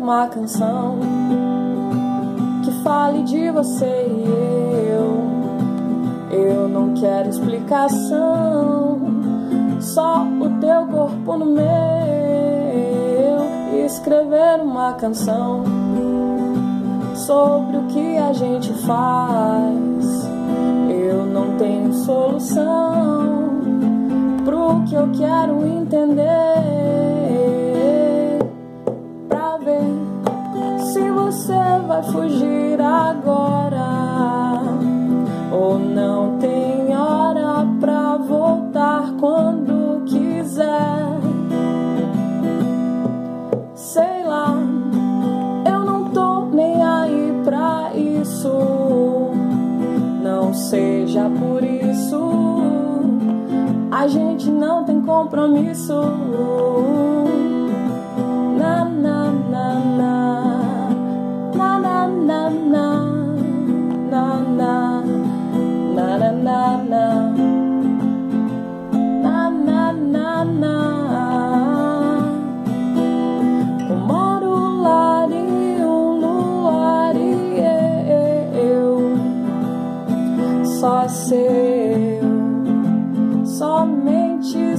uma canção que fale de você e eu. Eu não quero explicação, só o teu corpo no meu. Escrever uma canção sobre o que a gente faz. Eu não tenho solução pro que eu quero entender. Não seja por isso, a gente não tem compromisso. Na na na. Na na na na. Na na. Na na na na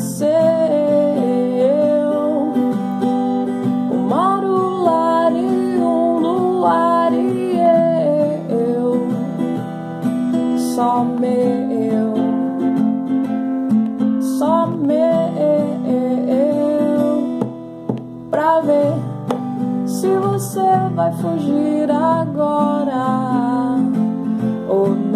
seu Uma luar e um luar e eu só meu, só meu, pra ver se você vai fugir agora ou não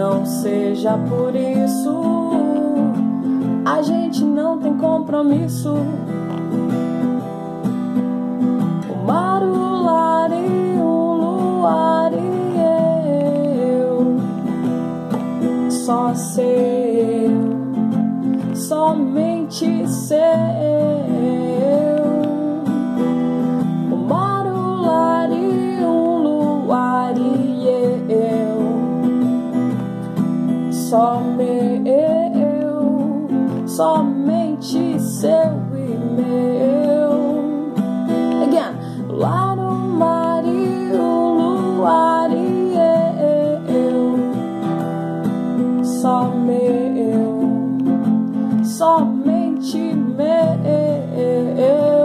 Não seja por isso, a gente não tem compromisso. O mar, o lar e o luar e eu, só seu, somente seu. Só meu, somente seu e meu. Again, lá no mar e o luar e eu, só meu, somente meu.